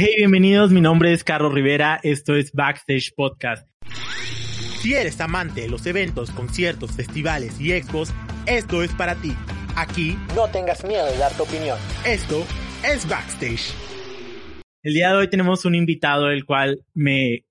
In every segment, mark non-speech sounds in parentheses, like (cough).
Hey, bienvenidos, mi nombre es Carlos Rivera, esto es Backstage Podcast. Si eres amante de los eventos, conciertos, festivales y expos, esto es para ti. Aquí no tengas miedo de dar tu opinión. Esto es Backstage. El día de hoy tenemos un invitado el cual me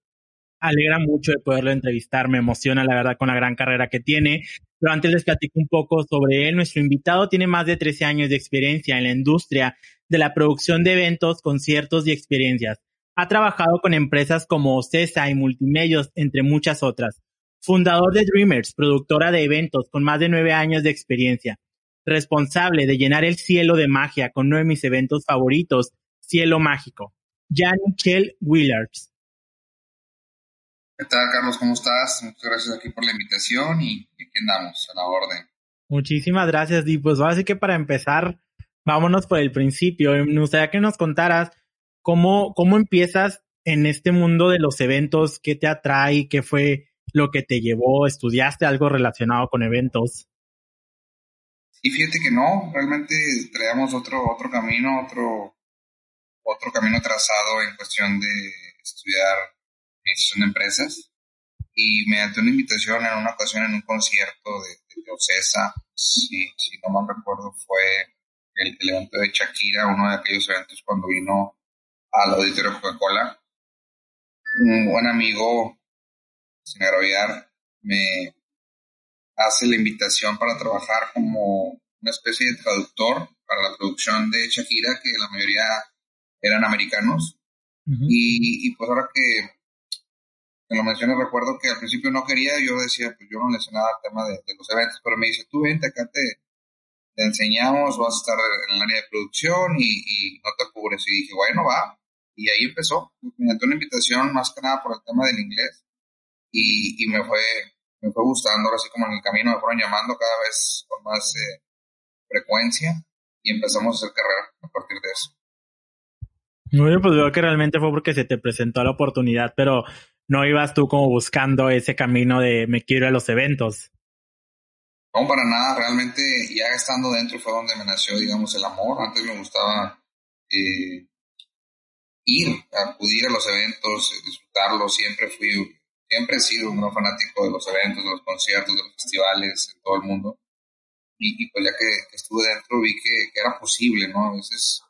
alegra mucho de poderlo entrevistar, me emociona la verdad con la gran carrera que tiene. Pero antes les platico un poco sobre él. Nuestro invitado tiene más de 13 años de experiencia en la industria de la producción de eventos, conciertos y experiencias. Ha trabajado con empresas como CESA y Multimedios, entre muchas otras. Fundador de Dreamers, productora de eventos con más de nueve años de experiencia. Responsable de llenar el cielo de magia con uno de mis eventos favoritos, Cielo Mágico. Jan Michel Willards. ¿Qué tal, Carlos? ¿Cómo estás? Muchas gracias aquí por la invitación y aquí andamos, a la orden. Muchísimas gracias, y pues así que para empezar, vámonos por el principio. Me gustaría que nos contaras cómo, cómo empiezas en este mundo de los eventos, qué te atrae, qué fue lo que te llevó, estudiaste algo relacionado con eventos. Y fíjate que no, realmente traíamos otro, otro camino, otro, otro camino trazado en cuestión de estudiar administración de empresas. Y mediante una invitación en una ocasión en un concierto de, de Ocesa, si, si no mal recuerdo, fue el, evento de Shakira, uno de aquellos eventos cuando vino al auditorio Coca-Cola. Un buen amigo, sin agraviar, me hace la invitación para trabajar como una especie de traductor para la producción de Shakira, que la mayoría eran americanos. y, y, pues ahora que, me lo mencioné, recuerdo que al principio no quería, yo decía, pues yo no le sé nada al tema de, de los eventos, pero me dice, tú vente acá, te, te enseñamos, vas a estar en el área de producción y, no te apures. Y dije, bueno, va. Y ahí empezó. Me una invitación más que nada por el tema del inglés. Y, y me fue me fue gustando, ahora sí como en el camino me fueron llamando cada vez con más eh, frecuencia y empezamos a hacer carrera a partir de eso. Bien, pues veo que realmente fue porque se te presentó la oportunidad, pero no ibas tú como buscando ese camino de me quiero a los eventos. No, para nada, realmente ya estando dentro fue donde me nació, digamos, el amor. Antes me gustaba eh, ir, acudir a los eventos, eh, disfrutarlos. Siempre fui, siempre he sido un gran fanático de los eventos, de los conciertos, de los festivales, en todo el mundo. Y, pues ya que, estuve dentro vi que, que, era posible, ¿no? A veces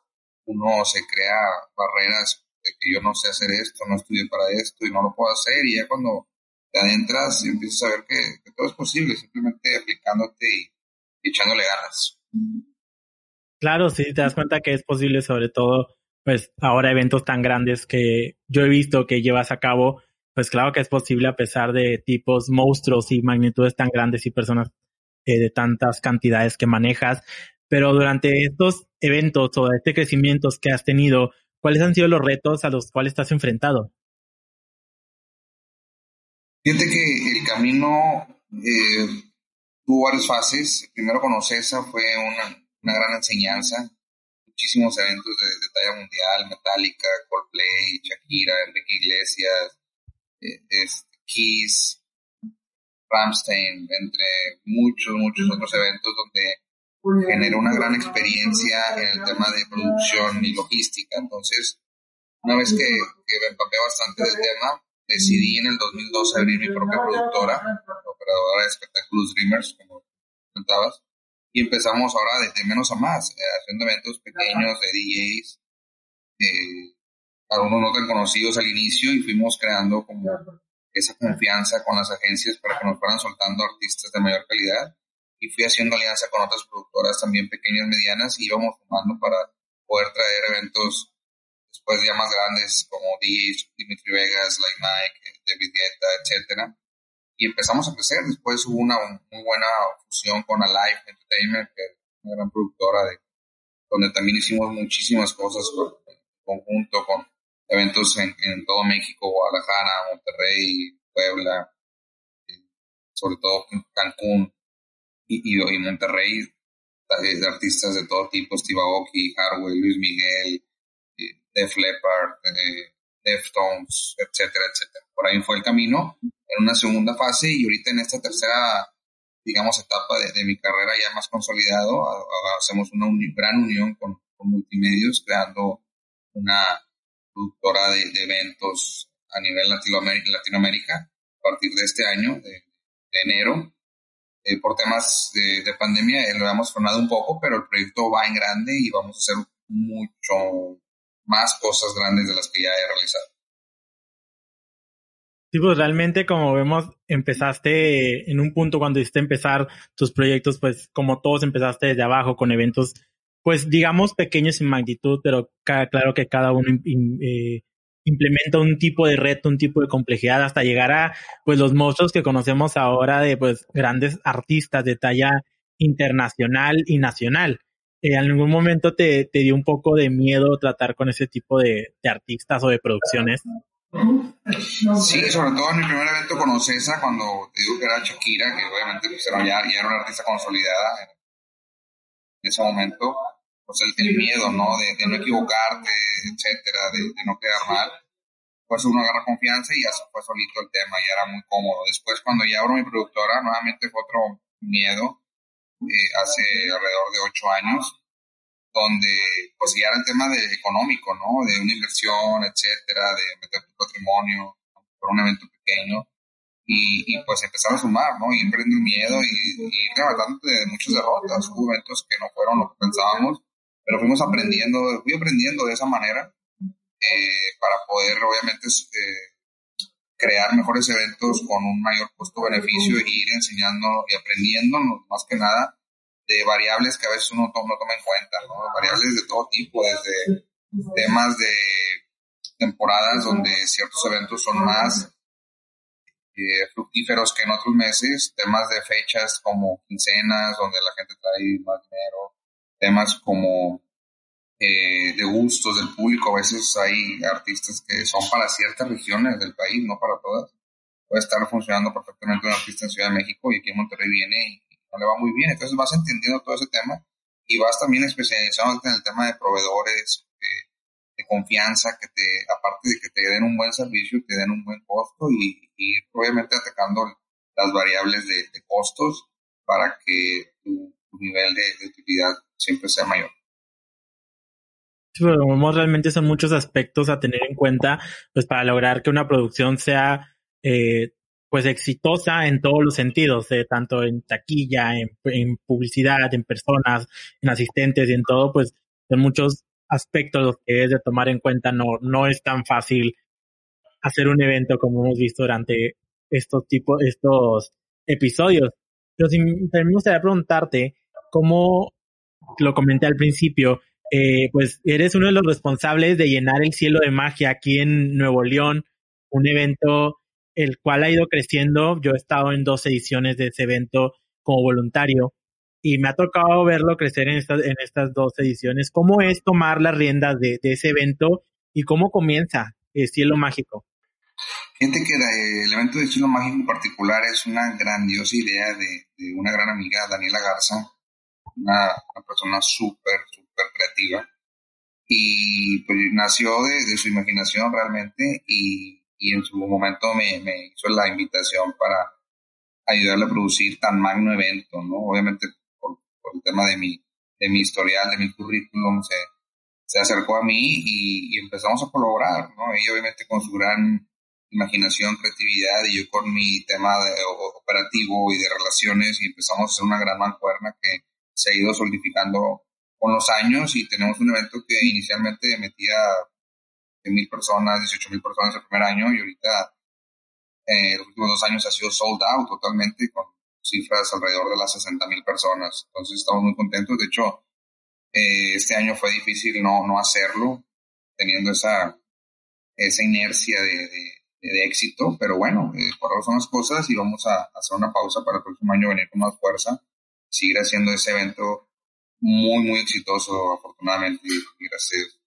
uno se crea barreras de que yo no sé hacer esto, no estudié para esto y no lo puedo hacer. Y ya cuando te adentras y empiezas a ver que, todo es posible, simplemente aplicándote y, echándole ganas. Claro, sí, te das cuenta que es posible, sobre todo, pues ahora eventos tan grandes que yo he visto que llevas a cabo, pues claro que es posible a pesar de tipos monstruos y magnitudes tan grandes y personas eh, de tantas cantidades que manejas. Pero durante estos eventos o este crecimiento que has tenido, ¿cuáles han sido los retos a los cuales estás enfrentado? Fíjate que el camino eh, tuvo varias fases. Primero con Ocesa fue una, una gran enseñanza. Muchísimos eventos de, talla mundial, Metallica, Coldplay, Shakira, Enrique Iglesias, eh, Kiss, Ramstein, entre muchos, muchos otros eventos donde generó una gran experiencia en el tema de producción y logística. Entonces, una vez que, que me empapé bastante del tema, decidí en el 2012 abrir mi propia productora, operadora de espectáculos Dreamers, como comentabas, y empezamos ahora de, menos a más, eh, haciendo eventos pequeños de DJs, eh, algunos no tan conocidos al inicio, y fuimos creando como esa confianza con las agencias para que nos fueran soltando artistas de mayor calidad, y fui haciendo alianza con otras productoras también pequeñas, medianas, y íbamos formando para poder traer eventos después ya más grandes como DJs, Dimitri Vegas, Like Mike, David Guetta, etcétera. Y empezamos a crecer. Después hubo una muy buena fusión con Alive Entertainment, que es una gran productora de, donde también hicimos muchísimas cosas en conjunto con, eventos en, todo México, Guadalajara, Monterrey, Puebla, eh, sobre todo Cancún y, y, Monterrey, de, artistas de todo tipo, Steve Aoki, Harwell, Luis Miguel, eh, Def Leppard, eh, Deftones, etcétera, etcétera. Por ahí fue el camino en una segunda fase y ahorita en esta tercera, digamos, etapa de, mi carrera ya más consolidado, hacemos una gran unión con, con multimedios, creando una productora de, eventos a nivel Latinoamérica, a partir de este año, de, enero. Eh, por temas de, pandemia eh, lo hemos frenado un poco, pero el proyecto va en grande y vamos a hacer mucho más cosas grandes de las que ya he realizado. Sí, pues realmente como vemos, empezaste en un punto cuando hiciste empezar tus proyectos, pues como todos empezaste desde abajo con eventos pues digamos pequeños en magnitud, pero claro que cada uno eh, implementa un tipo de reto, un tipo de complejidad hasta llegar a pues los monstruos que conocemos ahora de pues grandes artistas de talla internacional y nacional. Eh, ¿En algún momento te, te, dio un poco de miedo tratar con ese tipo de, artistas o de producciones? Sí, sobre todo en mi primer evento con Ocesa, cuando te digo que era Shakira, que obviamente pues, ya, ya era una artista consolidada, en ese momento, pues el, miedo, ¿no? De, no equivocarte, etcétera, de, no quedar mal. Pues uno agarra confianza y ya fue solito el tema, y era muy cómodo. Después, cuando ya abro mi productora, nuevamente fue otro miedo, eh, hace alrededor de ocho años, donde pues era el tema de económico, ¿no? De una inversión, etcétera, de meter tu patrimonio por un evento pequeño y, pues empezar a sumar, ¿no? Y emprender el miedo y, ir levantándote de muchas derrotas. Hubo eventos que no fueron lo que pensábamos, pero fuimos aprendiendo, fui aprendiendo de esa manera eh, para poder, obviamente, eh, crear mejores eventos con un mayor costo-beneficio e ir enseñando y aprendiendo, más que nada, de variables que a veces uno no toma en cuenta, ¿no? Variables de todo tipo, desde temas de temporadas donde ciertos eventos son más eh, fructíferos que en otros meses, temas de fechas como quincenas, donde la gente trae más dinero, temas como eh, de gustos del público, a veces hay artistas que son para ciertas regiones del país, no para todas. Puede estar funcionando perfectamente un artista en Ciudad de México y aquí en Monterrey viene y no le va muy bien. Entonces vas entendiendo todo ese tema y vas también especializándote en el tema de proveedores, de confianza, que te, aparte de que te den un buen servicio, te den un buen costo y, obviamente atacando las variables de, costos para que tu, nivel de, utilidad siempre sea mayor. Pero realmente son muchos aspectos a tener en cuenta pues para lograr que una producción sea eh, pues exitosa en todos los sentidos, eh, tanto en taquilla, en, publicidad, en personas, en asistentes y en todo, pues son muchos aspectos que es de tomar en cuenta. No, no es tan fácil hacer un evento como hemos visto durante estos tipos, estos episodios. Pero si, también me gustaría preguntarte cómo lo comenté al principio, eh, pues eres uno de los responsables de llenar el cielo de magia aquí en Nuevo León, un evento el cual ha ido creciendo. Yo he estado en dos ediciones de ese evento como voluntario y me ha tocado verlo crecer en estas, en estas dos ediciones. ¿Cómo es tomar las riendas de, ese evento y cómo comienza el Cielo Mágico? Fíjate que el evento de Cielo Mágico en particular es una grandiosa idea de, una gran amiga, Daniela Garza, una, persona súper, súper creativa. Y pues nació de, su imaginación realmente y, y en su momento me, me, hizo la invitación para ayudarle a producir tan magno evento, ¿no? Obviamente el tema de mi, de mi historial, de mi currículum, se, se acercó a mí y, empezamos a colaborar, ¿no? Ella obviamente con su gran imaginación, creatividad y yo con mi tema operativo y de relaciones y empezamos a hacer una gran mancuerna que se ha ido solidificando con los años y tenemos un evento que inicialmente metía mil personas, 18 mil personas el primer año y ahorita eh, los últimos dos años ha sido sold out totalmente con cifras alrededor de las 60 mil personas. Entonces estamos muy contentos. De hecho, eh, este año fue difícil no, no hacerlo, teniendo esa, esa inercia de, éxito, pero bueno, eh, por ahora son las cosas y vamos a, hacer una pausa para el próximo año venir con más fuerza, seguir haciendo ese evento muy, muy exitoso, afortunadamente, gracias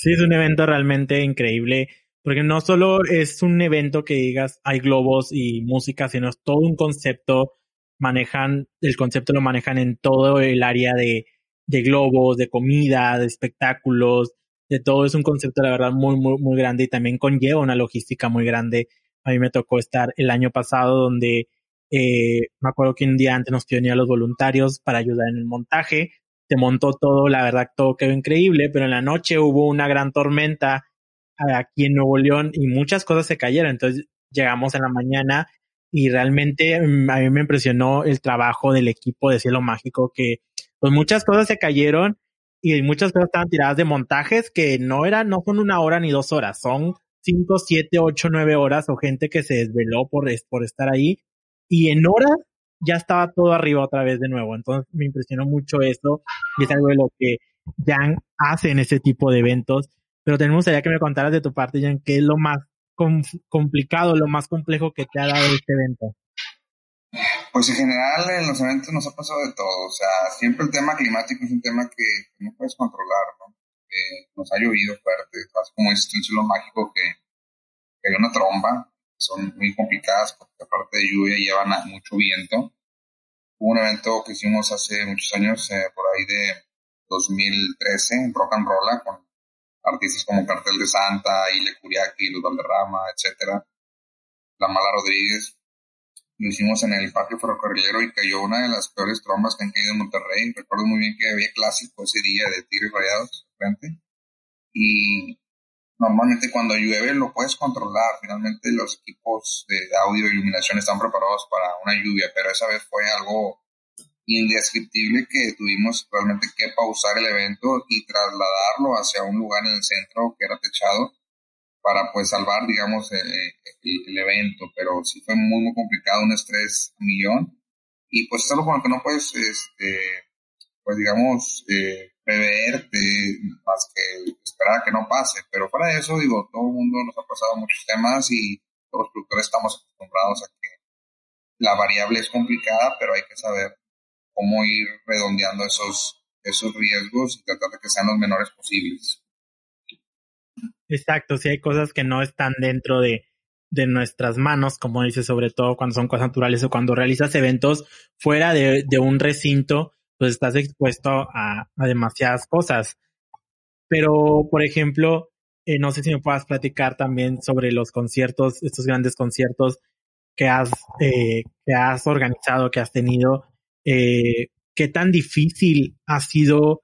Sí, es un evento realmente increíble, porque no solo es un evento que digas hay globos y música, sino es todo un concepto. Manejan, el concepto lo manejan en todo el área de, de globos, de comida, de espectáculos, de todo. Es un concepto, la verdad, muy, muy, muy grande y también conlleva una logística muy grande. A mí me tocó estar el año pasado donde eh, me acuerdo que un día antes nos a los voluntarios para ayudar en el montaje. Se montó todo, la verdad todo quedó increíble, pero en la noche hubo una gran tormenta aquí en Nuevo León y muchas cosas se cayeron, entonces llegamos en la mañana y realmente mm, a mí me impresionó el trabajo del equipo de Cielo Mágico que pues muchas cosas se cayeron y muchas cosas estaban tiradas de montajes que no eran, no son una hora ni dos horas, son cinco, siete, ocho, nueve horas o gente que se desveló por, por estar ahí y en horas ya estaba todo arriba otra vez de nuevo. Entonces me impresionó mucho eso y es algo de lo que Jan hace en ese tipo de eventos. Pero tenemos allá que me contaras de tu parte, Jan, qué es lo más complicado, lo más complejo que te ha dado este evento. Pues en general en los eventos nos ha pasado de todo. O sea, siempre el tema climático es un tema que no puedes controlar, ¿no? nos ha llovido fuerte, como es el cielo mágico que, que hay una tromba son muy complicadas porque aparte de lluvia llevan mucho viento. Hubo un evento que hicimos hace muchos años, eh, por ahí de 2013, en Rock and Roll, con artistas como Cartel de Santa, Ile Curiaki, Luz Valderrama, etcétera. La Mala Rodríguez. Lo hicimos en el Parque Ferrocarrilero y cayó una de las peores trombas que han caído en Monterrey. Recuerdo muy bien que había clásico ese día de tiros rayados frente. Y normalmente cuando llueve lo puedes controlar. Finalmente los equipos de audio e iluminación están preparados para una lluvia, pero esa vez fue algo indescriptible que tuvimos realmente que pausar el evento y trasladarlo hacia un lugar en el centro que era techado para pues salvar digamos el, el, evento pero sí fue muy muy complicado un estrés millón y pues es algo con lo que no puedes este pues digamos eh, preveerte más que esperar a que no pase. Pero para eso, digo, todo el mundo nos ha pasado muchos temas y todos los productores estamos acostumbrados a que la variable es complicada, pero hay que saber cómo ir redondeando esos, esos riesgos y tratar de que sean los menores posibles. Exacto, si hay cosas que no están dentro de, de nuestras manos, como dices, sobre todo cuando son cosas naturales o cuando realizas eventos fuera de, de un recinto, pues estás expuesto a, demasiadas cosas. Pero, por ejemplo, eh, no sé si me puedas platicar también sobre los conciertos, estos grandes conciertos que has, eh, que has organizado, que has tenido. Eh, ¿Qué tan difícil ha sido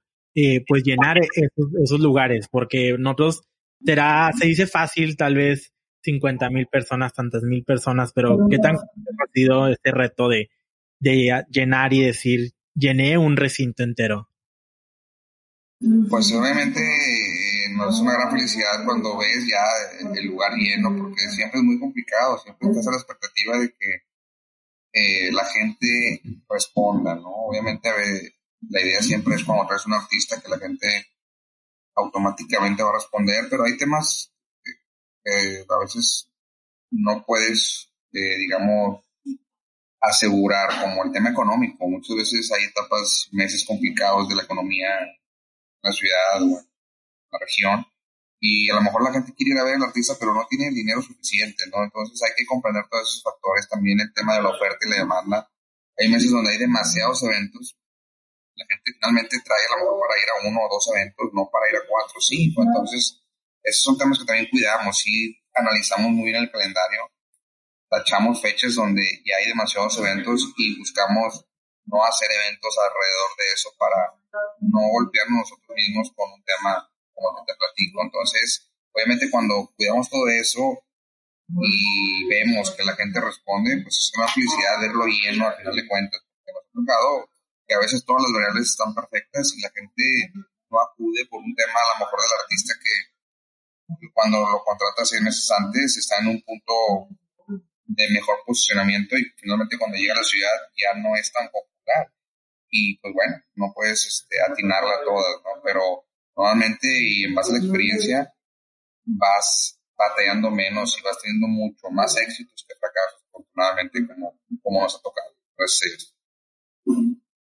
pues llenar esos, lugares? Porque nosotros será, se dice fácil, tal vez 50 mil personas, tantas mil personas, pero ¿qué tan ha sido este reto de, de llenar y decir, llené un recinto entero? Pues obviamente eh, nos es una gran felicidad cuando ves ya el lugar lleno, porque siempre es muy complicado, siempre estás a la expectativa de que eh, la gente responda, ¿no? Obviamente la idea siempre es cuando traes un artista que la gente automáticamente va a responder, pero hay temas que a veces no puedes, eh, digamos, asegurar, como el tema económico. Muchas veces hay etapas, meses complicados de la economía en la ciudad o en la región. Y a lo mejor la gente quiere ir a ver al artista, pero no tiene el dinero suficiente, ¿no? Entonces hay que comprender todos esos factores. También el tema de la oferta y la demanda. Hay meses donde hay demasiados eventos. La gente finalmente trae a lo mejor para ir a uno o dos eventos, no para ir a cuatro o cinco. Entonces, esos son temas que también cuidamos y analizamos muy bien el calendario tachamos fechas donde ya hay demasiados eventos y buscamos no hacer eventos alrededor de eso para no golpearnos nosotros mismos con un tema como te platico. Entonces, obviamente cuando cuidamos todo eso y vemos que la gente responde, pues es una felicidad verlo lleno al final de cuentas. Porque ha tocado que a veces todas las variables están perfectas y la gente no acude por un tema a lo mejor del artista que cuando lo contrata seis meses antes está en un punto de mejor posicionamiento y finalmente cuando llega a la ciudad ya no es tan popular. Y pues bueno, no puedes este, atinarla todas, ¿no? Pero normalmente y en base a la experiencia vas batallando menos y vas teniendo mucho más éxitos que fracasos, afortunadamente, como, como nos ha tocado. Gracias.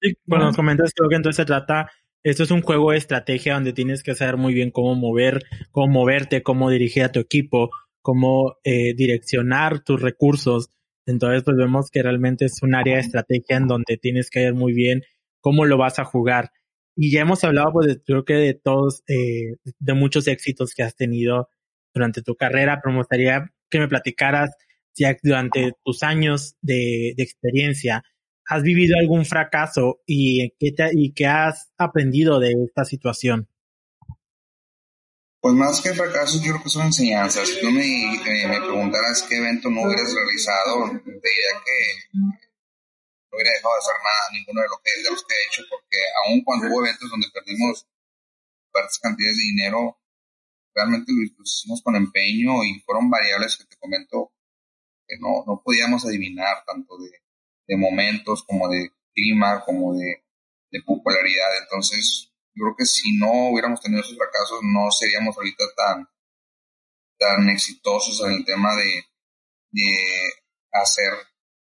Sí, bueno, comentas creo que entonces se trata esto es un juego de estrategia donde tienes que saber muy bien cómo mover, cómo moverte, cómo dirigir a tu equipo, cómo eh, direccionar tus recursos. Entonces, pues vemos que realmente es un área de estrategia en donde tienes que ver muy bien cómo lo vas a jugar. Y ya hemos hablado, pues, creo que de todos, eh, de muchos éxitos que has tenido durante tu carrera, pero me gustaría que me platicaras si durante tus años de, de experiencia has vivido algún fracaso y qué, te, y qué has aprendido de esta situación. Pues más que fracasos, yo creo que son enseñanzas. Si tú me, me, preguntaras qué evento no hubieras realizado, te diría que no hubiera dejado de hacer nada, ninguno de, lo que, de los que he hecho, porque aun cuando hubo eventos donde perdimos fuertes cantidades de dinero, realmente lo, hicimos con empeño y fueron variables que te comento que no, no podíamos adivinar, tanto de, de momentos como de clima, como de, de popularidad. Entonces, yo creo que si no hubiéramos tenido esos fracasos, no seríamos ahorita tan, tan exitosos en el tema de, de hacer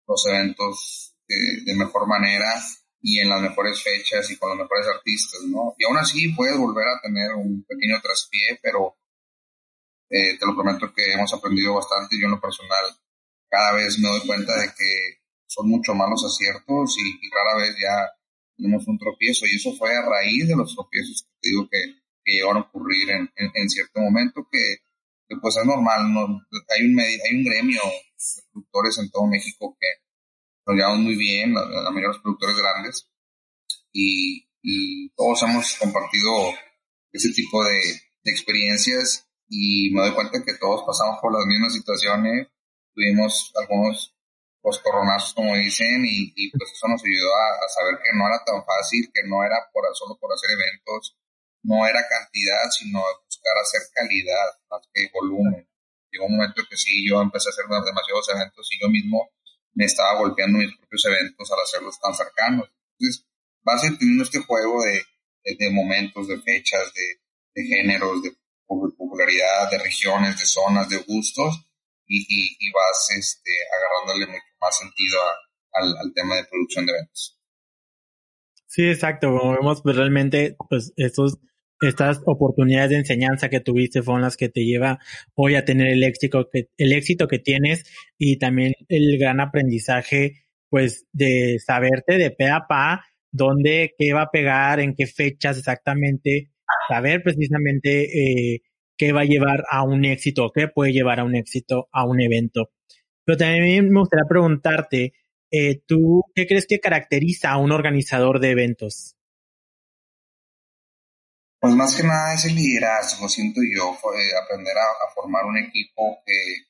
los eventos de, mejor manera y en las mejores fechas y con los mejores artistas, ¿no? Y aún así puedes volver a tener un pequeño traspié, pero eh, te lo prometo que hemos aprendido bastante. Yo en lo personal cada vez me doy cuenta de que son mucho más los aciertos y, rara vez ya tenemos un tropiezo. Y eso fue a raíz de los tropiezos que digo que, que llegaron a ocurrir en, en, cierto momento, que, que, pues es normal. ¿no? Hay, un hay un gremio de productores en todo México que nos llevamos muy bien, la, la mayoría de los productores grandes, y, y, todos hemos compartido ese tipo de, de experiencias y me doy cuenta que todos pasamos por las mismas situaciones, tuvimos algunos pues coronazos como dicen y, y, pues eso nos ayudó a, saber que no era tan fácil, que no era por, solo por hacer eventos, no era cantidad, sino buscar hacer calidad más que volumen. Llegó un momento que sí, yo empecé a hacer demasiados eventos y yo mismo me estaba golpeando mis propios eventos al hacerlos tan cercanos. Entonces, vas teniendo este juego de, de, momentos, de fechas, de, de géneros, de popularidad, de regiones, de zonas, de gustos, y, y, vas este, agarrándole mucho más sentido al, tema de producción de eventos. Sí, exacto. Como vemos, pues realmente, pues estos, estas oportunidades de enseñanza que tuviste fueron las que te lleva hoy a tener el éxito que, el éxito que tienes y también el gran aprendizaje, pues, de saberte de pe a pa dónde, qué va a pegar, en qué fechas exactamente, saber precisamente eh, qué va a llevar a un éxito, qué puede llevar a un éxito a un evento. Pero también me gustaría preguntarte, eh, ¿tú qué crees que caracteriza a un organizador de eventos? Pues más que nada es el liderazgo, siento yo, aprender a, formar un equipo que,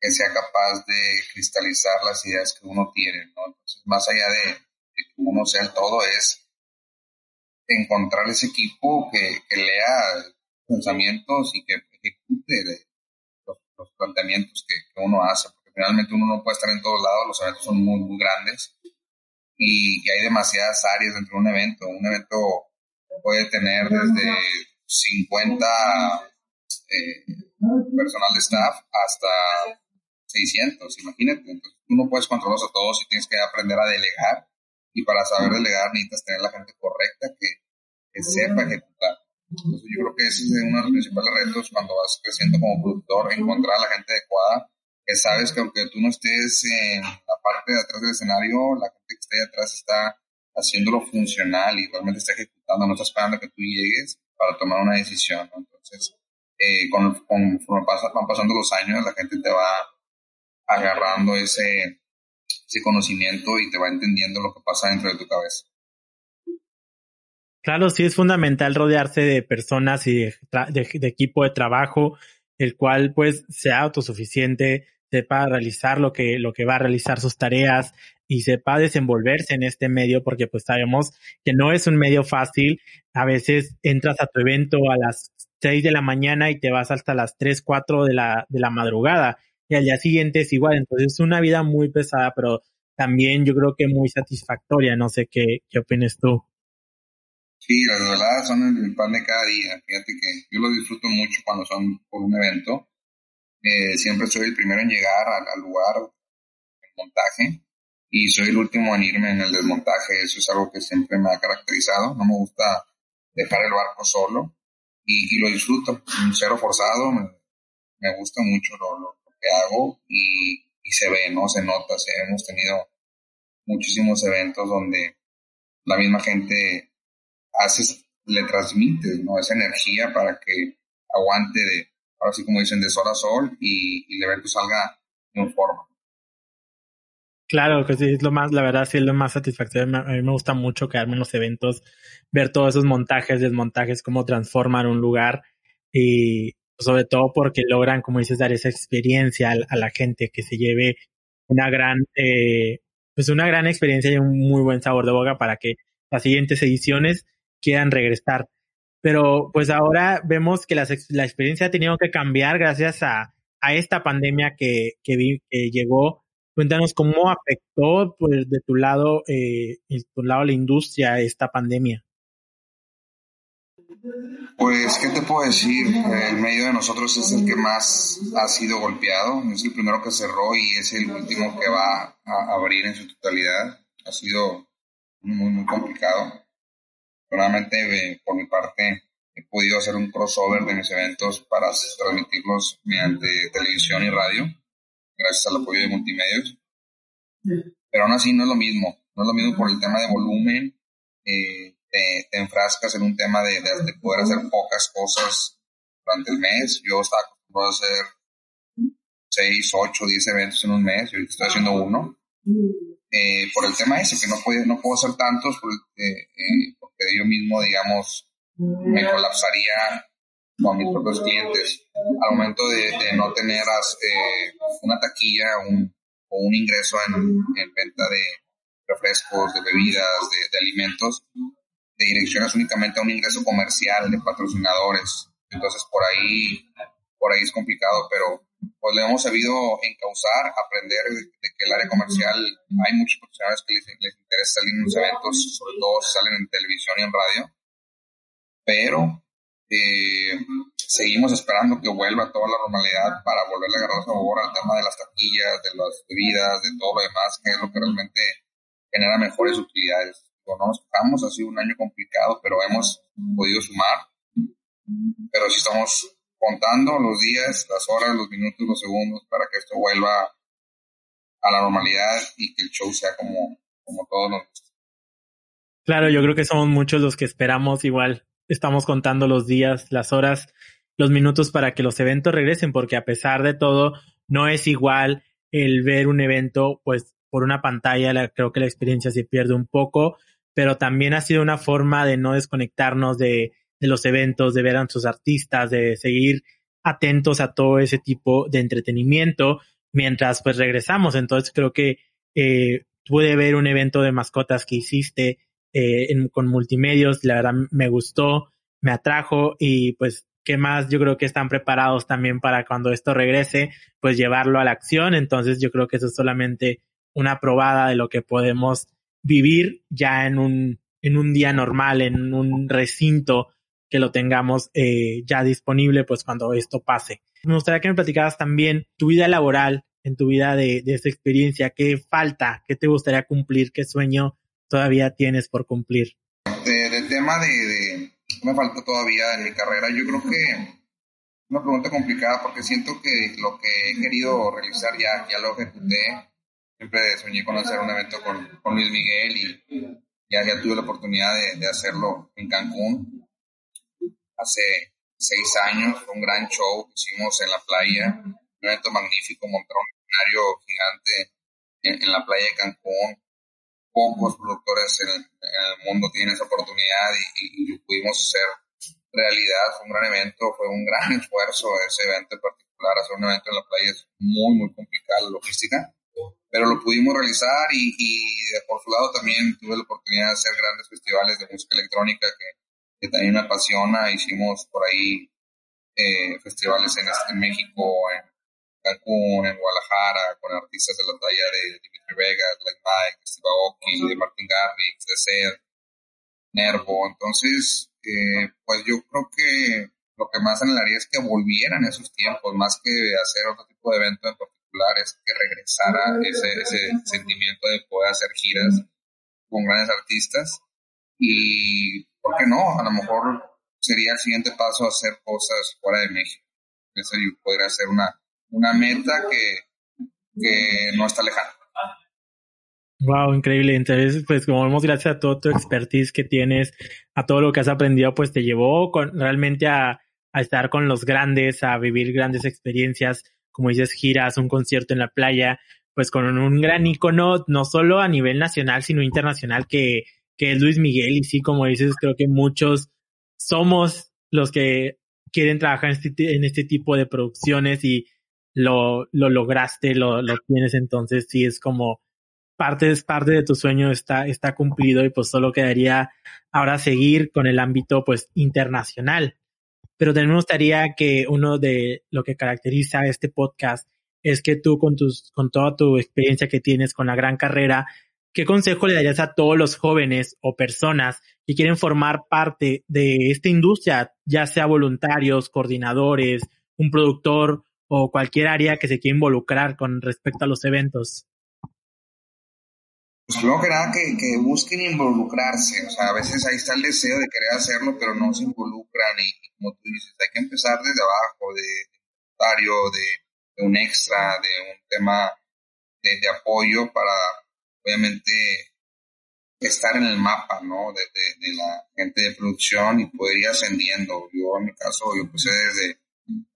que sea capaz de cristalizar las ideas que uno tiene, ¿no? Entonces, más allá de, que uno sea el todo, es encontrar ese equipo que, que lea pensamientos y que ejecute los, planteamientos que, uno hace, porque finalmente uno no puede estar en todos lados, los eventos son muy, muy grandes y, hay demasiadas áreas dentro de un evento. Un evento puede tener desde 50 eh, personal de staff hasta 600, imagínate. Entonces, tú no puedes controlarlos a todos y tienes que aprender a delegar. Y para saber delegar necesitas tener la gente correcta que sepa ejecutar. Entonces yo creo que ese es uno de los principales retos cuando vas creciendo como productor, encontrar a la gente adecuada, que sabes que aunque tú no estés en la parte de atrás del escenario, la gente que está ahí atrás está haciéndolo funcional y realmente está ejecutando, no está esperando que tú llegues para tomar una decisión. Entonces, eh, conforme van pasando los años, la gente te va agarrando ese, ese conocimiento y te va entendiendo lo que pasa dentro de tu cabeza. Claro, sí es fundamental rodearse de personas y de, equipo de trabajo, el cual pues sea autosuficiente, sepa realizar lo que, lo que va a realizar sus tareas y sepa desenvolverse en este medio, porque pues sabemos que no es un medio fácil. A veces entras a tu evento a las 6 de la mañana y te vas hasta las 3, 4 de la, de la madrugada y al día siguiente es igual. Entonces es una vida muy pesada, pero también yo creo que muy satisfactoria. No sé qué, qué opinas tú. Sí, las veladas son el, pan de cada día. Fíjate que yo lo disfruto mucho cuando son por un evento. Eh, siempre soy el primero en llegar al, lugar, en montaje. y soy el último en irme en el desmontaje. Eso es algo que siempre me ha caracterizado. No me gusta dejar el barco solo y, lo disfruto. Un cero forzado, me, gusta mucho lo, que hago y, se ve, ¿no? Se nota. hemos tenido muchísimos eventos donde la misma gente hace, le transmite, ¿no? Esa energía para que aguante de, ahora sí como dicen, de sol a sol y, y el evento salga de un forma. Claro, que sí, es lo más, la verdad, sí es lo más satisfactorio. A mí me gusta mucho quedarme en los eventos, ver todos esos montajes, desmontajes, cómo transforman un lugar y sobre todo porque logran, como dices, dar esa experiencia a, la gente que se lleve una gran, eh, pues una gran experiencia y un muy buen sabor de boca para que las siguientes ediciones quieran regresar. Pero pues ahora vemos que la, experiencia ha tenido que cambiar gracias a, esta pandemia que, que llegó Cuéntanos cómo afectó pues, de tu lado, eh, de tu lado la industria esta pandemia. Pues, ¿qué te puedo decir? El medio de nosotros es el que más ha sido golpeado. Es el primero que cerró y es el último que va a abrir en su totalidad. Ha sido muy, muy complicado. Realmente, eh, por mi parte, he podido hacer un crossover de mis eventos para transmitirlos mediante televisión y radio gracias al apoyo de multimedios. Pero aún así no es lo mismo, no es lo mismo por el tema de volumen, eh, te, enfrascas en un tema de, de, poder hacer pocas cosas durante el mes. Yo estaba acostumbrado a hacer 6, 8, 10 eventos en un mes y ahorita estoy haciendo uno. Eh, por el tema ese, que no, puedo, no puedo hacer tantos eh, porque yo mismo, digamos, me colapsaría con mis propios clientes. Al momento de, no tener eh, una taquilla un, o un ingreso en, en, venta de refrescos, de bebidas, de, alimentos, de direcciones únicamente a un ingreso comercial de patrocinadores. Entonces por ahí, por ahí es complicado, pero pues le hemos sabido encauzar, aprender de, que el área comercial hay muchos profesionales que les, les interesa salir en los eventos, sobre todo si salen en televisión y en radio, pero eh, seguimos esperando que vuelva toda la normalidad para volverle a agarrar sabor al tema de las taquillas, de las bebidas, de todo lo demás, que es lo que realmente genera mejores utilidades. no nos quejamos, ha sido un año complicado, pero hemos podido sumar. Pero sí estamos contando los días, las horas, los minutos, los segundos para que esto vuelva a la normalidad y que el show sea como, como todos nos Claro, yo creo que somos muchos los que esperamos igual. Estamos contando los días, las horas, los minutos para que los eventos regresen, porque a pesar de todo, no es igual el ver un evento, pues por una pantalla, creo que la experiencia se pierde un poco, pero también ha sido una forma de no desconectarnos de, de los eventos, de ver a sus artistas, de seguir atentos a todo ese tipo de entretenimiento mientras pues regresamos. Entonces creo que eh, pude ver un evento de mascotas que hiciste eh, con multimedios, la verdad me gustó, me atrajo y pues qué más yo creo que están preparados también para cuando esto regrese, pues llevarlo a la acción. Entonces yo creo que eso es solamente una probada de lo que podemos vivir ya en un, en un día normal, en un recinto que lo tengamos eh, ya disponible, pues cuando esto pase. Me gustaría que me platicaras también tu vida laboral, en tu vida de, de esta experiencia, qué falta, qué te gustaría cumplir, qué sueño todavía tienes por cumplir? Del tema de, me falta todavía en mi carrera, yo creo que una pregunta complicada porque siento que lo que he querido realizar ya, ya lo ejecuté. Siempre soñé con hacer un evento con, con Luis Miguel y ya, ya tuve la oportunidad de, de hacerlo en Cancún hace seis años. Un gran show que hicimos en la playa, un evento magnífico, montaron un escenario gigante en, la playa de Cancún pocos productores en el, mundo tienen esa oportunidad y, lo pudimos hacer realidad. Fue un gran evento, fue un gran (laughs) esfuerzo ese evento en particular. Hacer un evento en la playa es muy, muy complicada la logística, pero lo pudimos realizar y, y por su lado también tuve la oportunidad de hacer grandes festivales de música electrónica que, que también me apasiona. Hicimos por ahí eh, festivales en, en México, en Cancún, en Guadalajara, con artistas de la talla de Dimitri Vegas, Like Mike, Steve Aoki, de Martin Garrix, de Sed, Nervo. Entonces, eh, pues yo creo que lo que más anhelaría es que volvieran esos tiempos, más que hacer otro tipo de evento en particular particular es que regresara ese, ese sentimiento de poder hacer giras con grandes artistas y, ¿por no? A lo mejor sería el siguiente paso hacer cosas fuera de México. Eso podría ser una, una meta que, que no está lejana. Wow, increíble. Entonces, pues como vemos, gracias a todo tu expertise que tienes, a todo lo que has aprendido, pues te llevó con, realmente a, a estar con los grandes, a vivir grandes experiencias, como dices, giras, un concierto en la playa, pues con un gran icono, no solo a nivel nacional, sino internacional, que, que es Luis Miguel. Y sí, como dices, creo que muchos somos los que quieren trabajar en este, en este tipo de producciones y lo, lo lograste, lo, lo tienes, entonces sí es como parte, es parte de tu sueño está, está cumplido y pues solo quedaría ahora seguir con el ámbito pues internacional. Pero también me gustaría que uno de lo que caracteriza este podcast es que tú con tus, con toda tu experiencia que tienes con la gran carrera, ¿qué consejo le darías a todos los jóvenes o personas que quieren formar parte de esta industria, ya sea voluntarios, coordinadores, un productor o cualquier área que se quiera involucrar con respecto a los eventos? Pues primero que nada que, que, busquen involucrarse, o sea, a veces ahí está el deseo de querer hacerlo, pero no se involucran y, como tú dices, hay que empezar desde abajo, de voluntario, de, un extra, de un tema de, de, apoyo para, obviamente, estar en el mapa, ¿no? De, de, la gente de producción y poder ir ascendiendo. Yo, en mi caso, yo empecé desde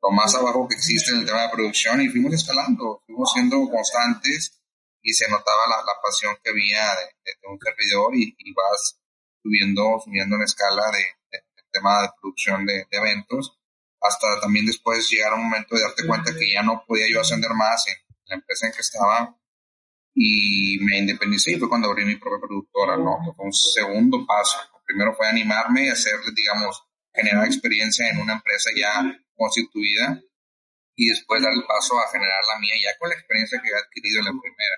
lo más abajo que existe en el tema de producción y fuimos escalando, fuimos siendo constantes y se notaba la, la pasión que había de, un servidor y, y, vas subiendo, subiendo en escala de, de, tema de producción de, eventos, hasta también después llegar a un momento de darte cuenta que ya no podía yo ascender más en la empresa en que estaba y me independicé y fue cuando abrí mi propia productora, ¿no? fue un segundo paso. Primero fue animarme y hacerle, digamos, generar experiencia en una empresa ya constituida y después dar el paso a generar la mía ya con la experiencia que había adquirido en la primera.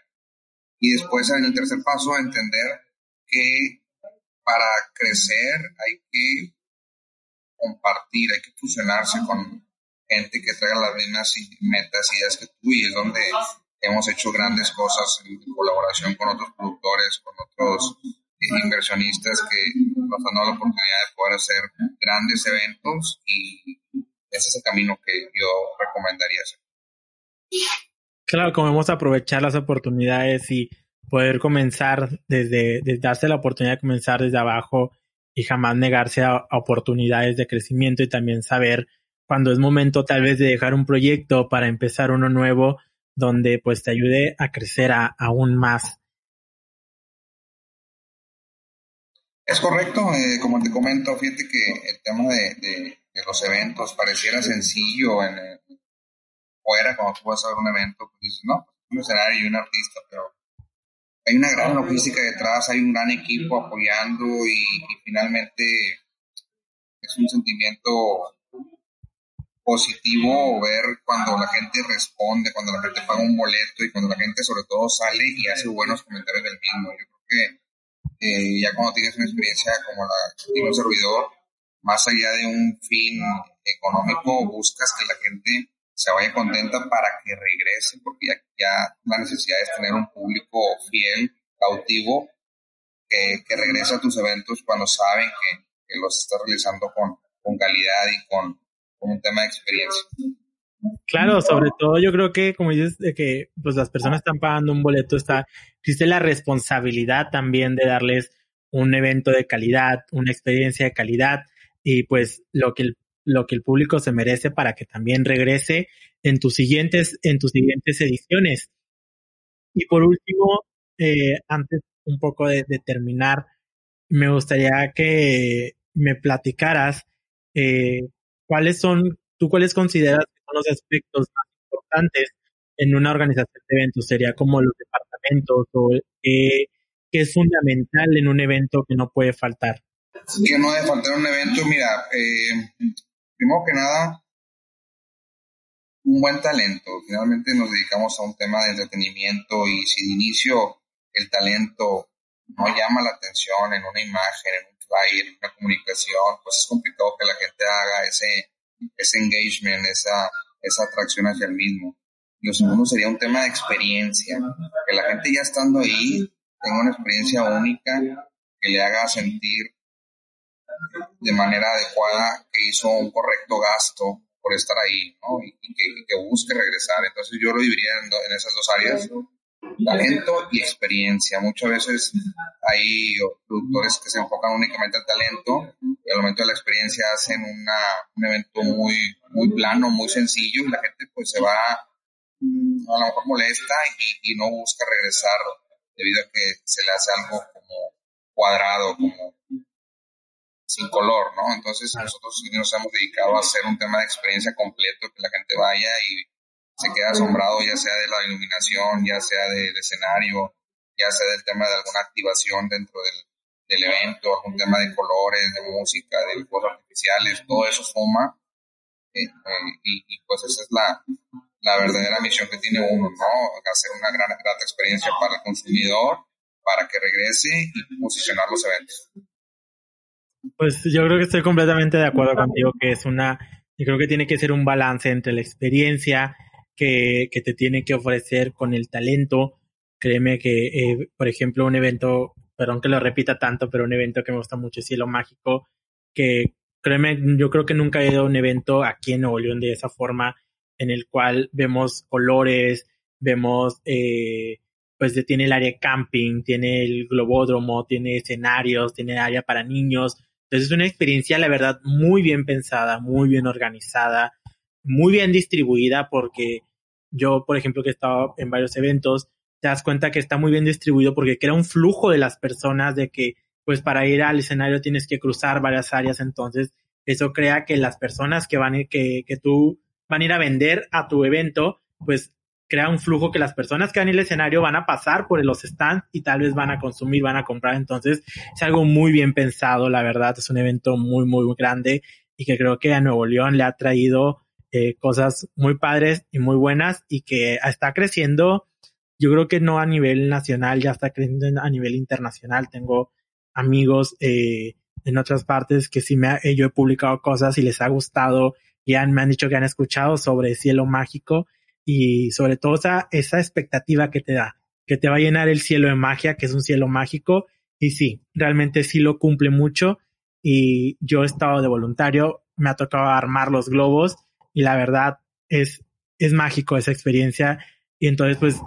Y después en el tercer paso entender que para crecer hay que compartir, hay que fusionarse con gente que traiga las mismas metas, y ideas que tú y es donde hemos hecho grandes cosas en colaboración con otros productores, con otros inversionistas que nos han dado la oportunidad de poder hacer grandes eventos y ese es el camino que yo recomendaría hacer. Claro, como vamos a aprovechar las oportunidades y poder comenzar desde, desde darse la oportunidad de comenzar desde abajo y jamás negarse a, oportunidades de crecimiento y también saber cuando es momento tal vez de dejar un proyecto para empezar uno nuevo donde pues te ayude a crecer aún más. Es correcto, eh, como te comento, fíjate que el tema de, de, los eventos pareciera sencillo en, fuera, cuando tú vas a ver un evento, pues dices, no, pues, un escenario y un artista, pero hay una gran logística detrás, hay un gran equipo apoyando y finalmente es un sentimiento positivo ver cuando la gente responde, cuando la gente paga un boleto y cuando la gente sobre todo sale y hace buenos comentarios del mismo. Yo creo que eh, ya cuando tienes una experiencia como la que tiene un servidor, más allá de un fin económico, buscas que la gente se vaya contenta para que regrese, porque ya, la necesidad es tener un público fiel, cautivo, que, que regresa a tus eventos cuando saben que, los estás realizando con calidad y con, un tema de experiencia. Claro, sobre todo yo creo que, como dices, de que pues las personas están pagando un boleto, está, existe la responsabilidad también de darles un evento de calidad, una experiencia de calidad y pues lo que el, lo que el público se merece para que también regrese en tus siguientes, en tus siguientes ediciones. Y por último, eh, antes un poco de, de, terminar, me gustaría que me platicaras eh, cuáles son, tú cuáles consideras los aspectos más importantes en una organización de eventos? Sería como los departamentos o qué, es fundamental en un evento que no puede faltar. Que no debe faltar un evento, mira, eh, primero que nada, un buen talento. Finalmente nos dedicamos a un tema de entretenimiento y si de inicio el talento no llama la atención en una imagen, en un flyer, en una comunicación, pues es complicado que la gente haga ese, ese engagement, esa, esa atracción hacia el mismo. Lo segundo sería un tema de experiencia, que la gente ya estando ahí tenga una experiencia única, que le haga sentir de manera adecuada que hizo un correcto gasto por estar ahí, ¿no? Y, que, busque regresar. Entonces yo lo dividiría en, esas dos áreas, talento y experiencia. Muchas veces hay productores que se enfocan únicamente al talento y al momento de la experiencia hacen una, un evento muy, muy plano, muy sencillo y la gente pues se va mm, a lo mejor molesta y, y no busca regresar debido a que se le hace algo como cuadrado, como sin color, ¿no? Entonces nosotros nos hemos dedicado a hacer un tema de experiencia completo, que la gente vaya y se quede asombrado, ya sea de la iluminación, ya sea del escenario, ya sea del tema de alguna activación dentro del, del evento, algún tema de colores, de música, de fuegos artificiales, todo eso suma. Eh, eh, y, pues esa es la, la verdadera misión que tiene uno, ¿no? Hacer una gran, gran experiencia para el consumidor, para que regrese y posicionar los eventos. Pues yo creo que estoy completamente de acuerdo contigo que es una, yo creo que tiene que ser un balance entre la experiencia que, te tiene que ofrecer con el talento. Créeme que, eh, por ejemplo, un evento, perdón que lo repita tanto, pero un evento que me gusta mucho Cielo Mágico, que créeme, yo creo que nunca he ido a un evento aquí en Nuevo León de esa forma, en el cual vemos colores, vemos, eh, pues tiene el área camping, tiene el globódromo, tiene escenarios, tiene área para niños, entonces es una experiencia, la verdad, muy bien pensada, muy bien organizada, muy bien distribuida, porque yo, por ejemplo, que he estado en varios eventos, te das cuenta que está muy bien distribuido porque crea un flujo de las personas de que, pues para ir al escenario tienes que cruzar varias áreas, entonces eso crea que las personas que van, que, que tú van a ir a vender a tu evento, pues crea un flujo que las personas que van al escenario van a pasar por los stands y tal vez van a consumir, van a comprar. Entonces, es algo muy bien pensado, la verdad. Es un evento muy, muy grande y que creo que a Nuevo León le ha traído eh, cosas muy padres y muy buenas y que está creciendo. Yo creo que no a nivel nacional, ya está creciendo a nivel internacional. Tengo amigos eh, en otras partes que sí me ha, yo he publicado cosas y les ha gustado y han, me han dicho que han escuchado sobre Cielo Mágico y sobre todo esa, esa expectativa que te da, que te va a llenar el cielo de magia, que es un cielo mágico. Y sí, realmente sí lo cumple mucho. Y yo he estado de voluntario, me ha tocado armar los globos y la verdad es, es mágico esa experiencia. Y entonces, pues,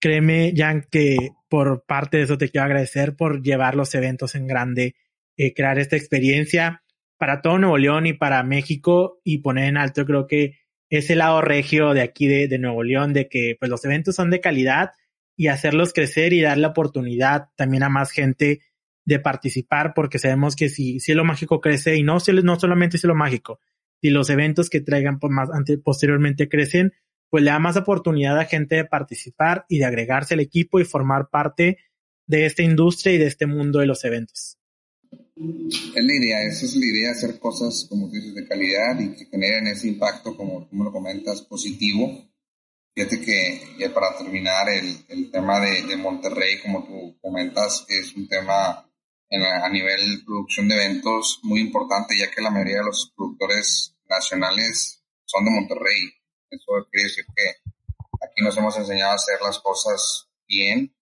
créeme, Jan, que por parte de eso te quiero agradecer por llevar los eventos en grande, eh, crear esta experiencia para todo Nuevo León y para México y poner en alto, creo que ese lado regio de aquí de, Nuevo León, de que pues los eventos son de calidad y hacerlos crecer y dar la oportunidad también a más gente de participar, porque sabemos que si Cielo Mágico crece y no, no solamente Cielo Mágico, si los eventos que traigan por más posteriormente crecen, pues le da más oportunidad a gente de participar y de agregarse al equipo y formar parte de esta industria y de este mundo de los eventos. Es la idea, esa es la idea, hacer cosas, como dices, de calidad y que generen ese impacto, como me lo comentas, positivo. Fíjate que ya para terminar, el, el tema de, de, Monterrey, como tú comentas, es un tema a nivel producción de eventos muy importante, ya que la mayoría de los productores nacionales son de Monterrey. Eso quiere decir que aquí nos hemos enseñado a hacer las cosas bien,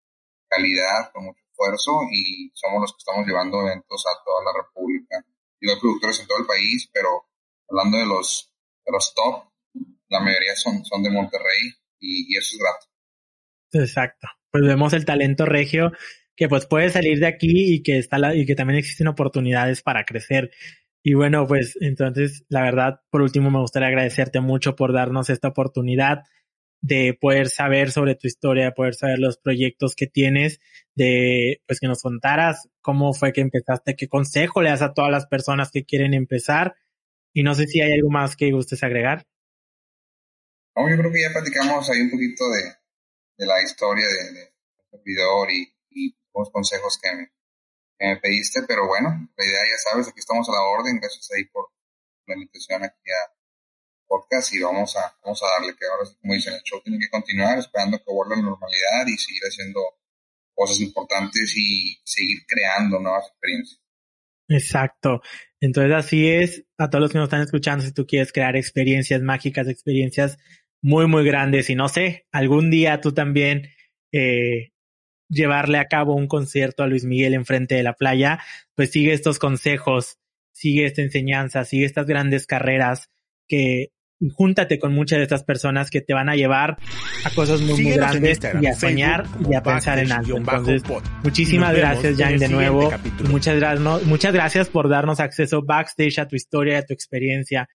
calidad, con mucho esfuerzo y somos los que estamos llevando eventos a toda la República. Y hay productores en todo el país, pero hablando de los, de los top, la mayoría son, son de Monterrey y, eso es grato. Exacto. Pues vemos el talento regio que pues puede salir de aquí y que está la, y que también existen oportunidades para crecer. Y bueno, pues entonces, la verdad, por último, me gustaría agradecerte mucho por darnos esta oportunidad de poder saber sobre tu historia, de poder saber los proyectos que tienes, de pues que nos contaras cómo fue que empezaste, qué consejo le das a todas las personas que quieren empezar y no sé si hay algo más que gustes agregar. No, yo creo que ya platicamos ahí un poquito de, de la historia de, de servidor y, y los consejos que que me pediste, pero bueno, la idea ya sabes, aquí estamos a la orden, gracias ahí por la invitación aquí a podcast y vamos a, vamos a darle, que ahora, como dicen, el show tiene que continuar esperando que vuelva a la normalidad y seguir haciendo cosas importantes y seguir creando nuevas experiencias. Exacto. Entonces así es, a todos los que nos están escuchando, si tú quieres crear experiencias mágicas, experiencias muy, muy grandes y no sé, algún día tú también eh, llevarle a cabo un concierto a Luis Miguel enfrente de la playa, pues sigue estos consejos, sigue esta enseñanza, sigue estas grandes carreras que y júntate con muchas de estas personas que te van a llevar a cosas muy, muy grandes y a soñar y a pensar en algo. Entonces, muchísimas gracias, Jan, de nuevo. Muchas, gracias, muchas gracias por darnos acceso backstage a tu historia, a tu experiencia